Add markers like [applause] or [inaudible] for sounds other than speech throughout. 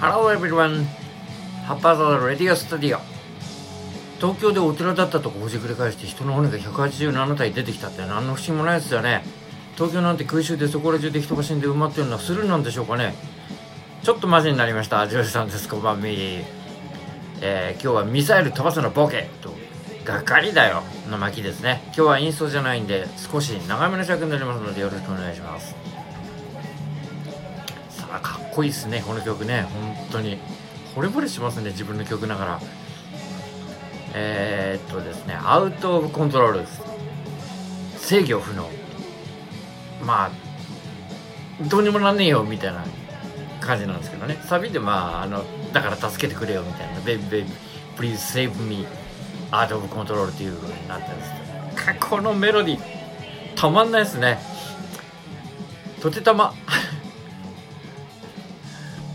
Hello everyone! ハッパーザーレディオスタディオ東京でお寺だったとこほじくり返して人の骨が187体出てきたって何の不思議もないですよね。東京なんて空襲でそこら中で人が死んで埋まってるのはスルーなんでしょうかね。ちょっとマジになりました。ジョージさんです。こんばんみ。えー、今日はミサイル飛ばすのボケとがっかりだよ。の巻ですね。今日はインストじゃないんで少し長めの尺になりますのでよろしくお願いします。こいいっすねこの曲ね。本当に。惚れ惚れしますね自分の曲ながら。えー、っとですねアウト・オブ・コントロールです制御不能。まあどうにもなんねえよみたいな感じなんですけどね。サビでまああのだから助けてくれよみたいな「ベイビーベイビー please save me アート・オブ・コントロール」っていう風になってるんですけど。このメロディーたまんないですね。とてたま。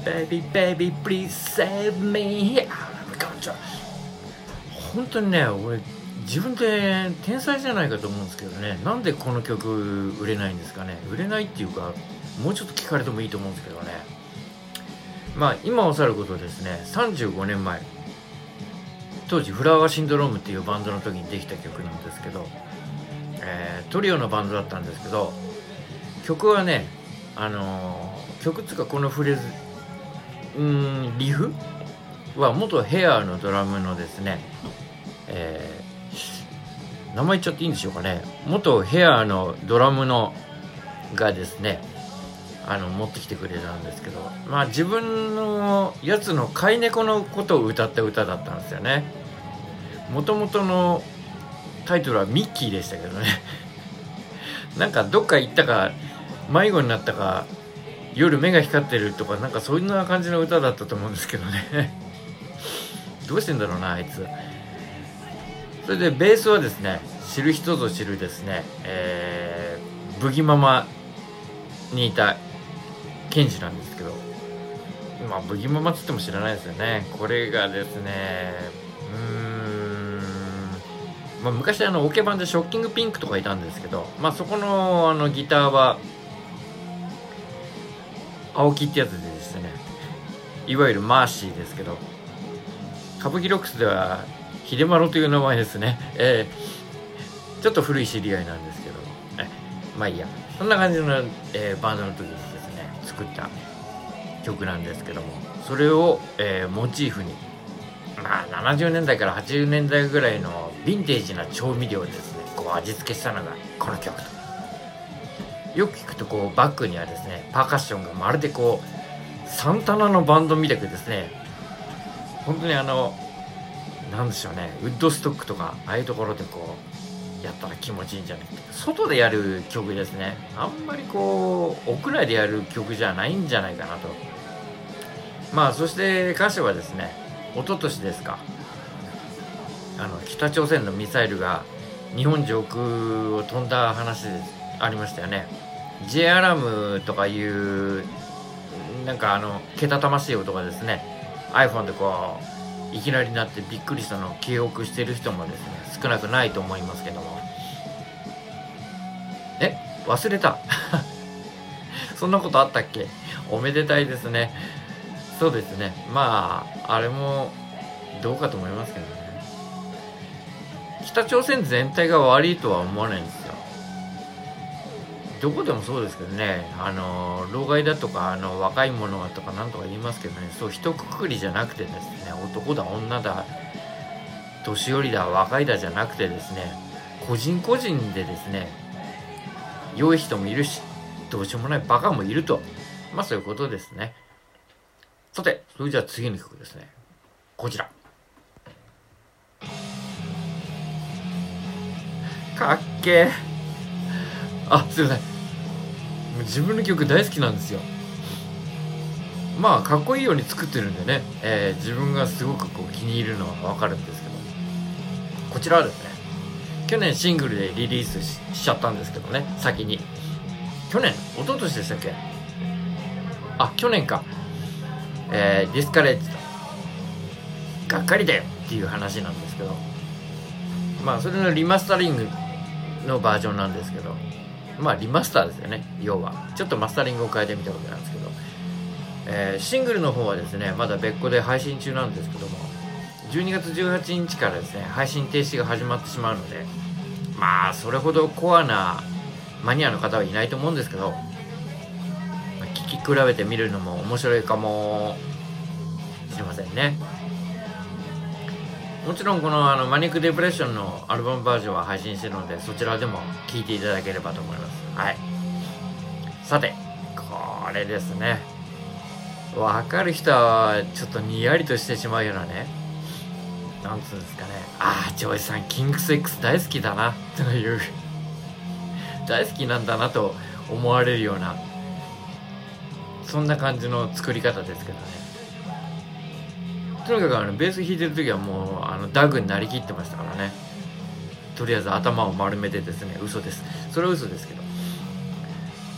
Baby, baby, please save me. 本当にね俺自分で天才じゃないかと思うんですけどね。なんでこの曲売れないんですかね。売れないっていうかもうちょっと聞かれてもいいと思うんですけどね。まあ今おさることですね。35年前。当時フラワーシンドロームっていうバンドの時にできた曲なんですけど、えー、トリオのバンドだったんですけど曲はねあのー、曲っつうかこのフレーズうんリフ？は元ヘアーのドラムのですね、えー、名前言っちゃっていいんでしょうかね。元ヘアーのドラムのがですねあの持ってきてくれたんですけどまあ自分のやつの飼い猫のことを歌った歌だったんですよね。もともとのタイトルはミッキーでしたけどね。なんかどっか行ったか迷子になったか夜目が光ってるとかなんかそんな感じの歌だったと思うんですけどね。[laughs] どうしてんだろうなあいつ。それでベースはですね知る人ぞ知るですねえー、ブギママにいたケンジなんですけど。まあブギママっつっても知らないですよね。これがですねうーん。まあ、昔あのオケ版でショッキングピンクとかいたんですけど、まあ、そこのあのギターは青木ってやつでですね。いわゆるマーシーですけど。歌舞伎ロックスでは秀丸という名前ですね。えー、ちょっと古い知り合いなんですけど。えまあいいや。そんな感じの、えー、バンドの時にですね。作った曲なんですけども。それを、えー、モチーフに。まあ70年代から80年代ぐらいのヴィンテージな調味料ですね。こう味付けしたのがこの曲と。よく聞くとこうバックにはですねパーカッションがまるでこうサンタナのバンドみたくですね本当にあのなんでしょうねウッドストックとかああいうところでこうやったら気持ちいいんじゃないか外でやる曲ですねあんまりこう屋内でやる曲じゃないんじゃないかなと。まあそして歌詞はですね一昨年ですかあの北朝鮮のミサイルが日本上空を飛んだ話ありましたよね。J アラムとかいうなんかあのけたたましい音がですね iPhone でこういきなりなってびっくりしたのを記憶してる人もですね少なくないと思いますけども。え？忘れた。[laughs] そんなことあったっけ？おめでたいですね。そうですね。まああれもどうかと思いますけどね。北朝鮮全体が悪いとは思わないんですよ。どこでもそうですけどねあの老害だとかあの若い者はとかなんとか言いますけどねそう一括りじゃなくてですね男だ女だ年寄りだ若いだじゃなくてですね個人個人でですね良い人もいるしどうしようもないバカもいると。まあそういうことですね。さてそれじゃあ次の曲ですね。こちら。かっけあすいません。自分の曲大好きなんですよ。まあかっこいいように作ってるんでね、えー、自分がすごくこう気に入るのは分かるんですけど。こちらはですね去年シングルでリリースしちゃったんですけどね。先に。去年一昨年でしたっけ？あ去年か。えー、ディスカレッジとがっかりだよっていう話なんですけど。まあそれのリマスタリングのバージョンなんですけど。まあリマスターですよね。要は。ちょっとマスタリングを変えてみたわけなんですけど。えー、シングルの方はですねまだ別個で配信中なんですけども12月18日からですね配信停止が始まってしまうのでまあそれほどコアなマニアの方はいないと思うんですけど、まあ、聞き比べてみるのも面白いかもしれませんね。もちろんこのあのマニックデプレッションのアルバムバージョンは配信してるのでそちらでも聴いていただければと思います。はい。さてこれですね。分かる人はちょっとにやりとしてしまうようなね。なんつうんですかね。ああジョイさんキングス X 大好きだな。という。大好きなんだなと思われるような。そんな感じの作り方ですけどね。とにかくあのベース弾いてる時はもうあのダグになりきってましたからね。とりあえず頭を丸めてですね嘘です。それは嘘ですけど。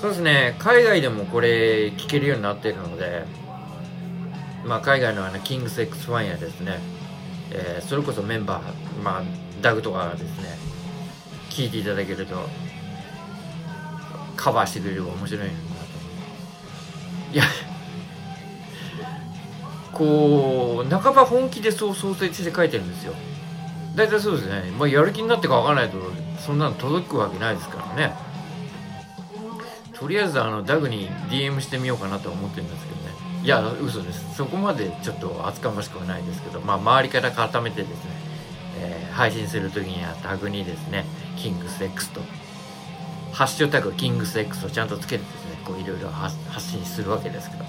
そうですね海外でもこれ聴けるようになっているのでまあ海外のあのキングス X ファンやですね、えー、それこそメンバーまあダグとかですね聴いていただけるとカバーしてくれる面白いなと。いやこう半ば本気でそう想定して書いてるんですよ。大体そうですね、まあ、やる気になって書かんないとそんなの届くわけないですからね。とりあえずあのダグに DM してみようかなと思ってるんですけどね。いや嘘です。そこまでちょっと厚かましくはないですけどまあ周りから固めてですね、えー、配信する時にはタグにですねキングス X とハッシュタグキングス X をちゃんとつけてですねこういろいろ発信するわけですけど。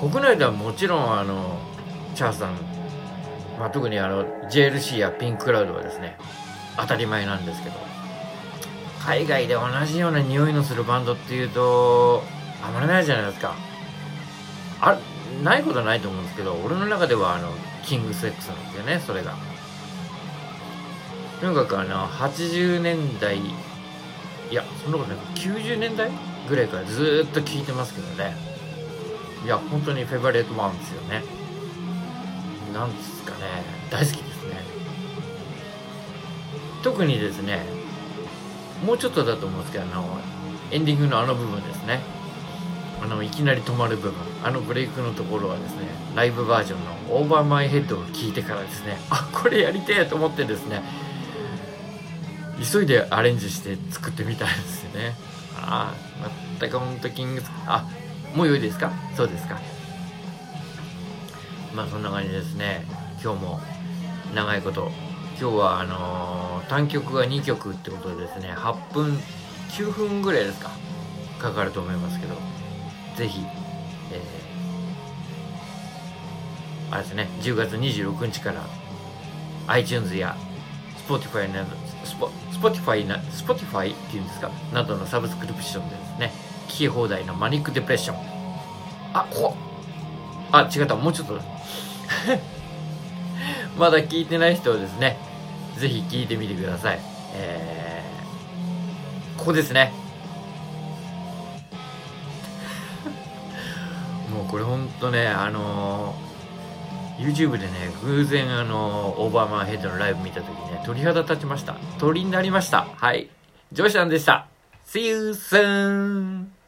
国内ではもちろんあのチャーさん、まあ、特にあの JLC やピンククラウドはですね当たり前なんですけど海外で同じような匂いのするバンドっていうとあまりないじゃないですか。あないことないと思うんですけど俺の中ではあのキングス X なんですよねそれが。とにかくあの80年代いやそんなことない90年代ぐらいからずっと聴いてますけどね。いや本当にフェバレットワンですよね。なんですかね。大好きですね。特にですねもうちょっとだと思うんですけどあのエンディングのあの部分ですね。あのいきなり止まる部分。あのブレイクのところはですねライブバージョンの「オーバーマイヘッド」を聞いてからですね [laughs] あこれやりてえと思ってですね急いでアレンジして作ってみたいですよね。ああ全く本当キングあもう良いですか？そうですか。まあそんな感じですね。今日も長いこと。今日はあのー、単曲が2曲ってことでですね。8分9分ぐらいですか？かかると思いますけど。ぜひ、えー、あれですね。10月26日から iTunes や Spotify など Spotify な Spotify っていうんですか？などのサブスクリプションでですね。聞き放題のマニックデプレッション。あこあ違った。もうちょっと。[laughs] まだ聞いてない人はですねぜひ聞いてみてください。えー、ここですね。[laughs] もうこれほんとねあのー、YouTube でね偶然あのー、オーバーマンヘッドのライブ見た時ね鳥肌立ちました。鳥になりました。はい。ジョイさんでした。See you soon!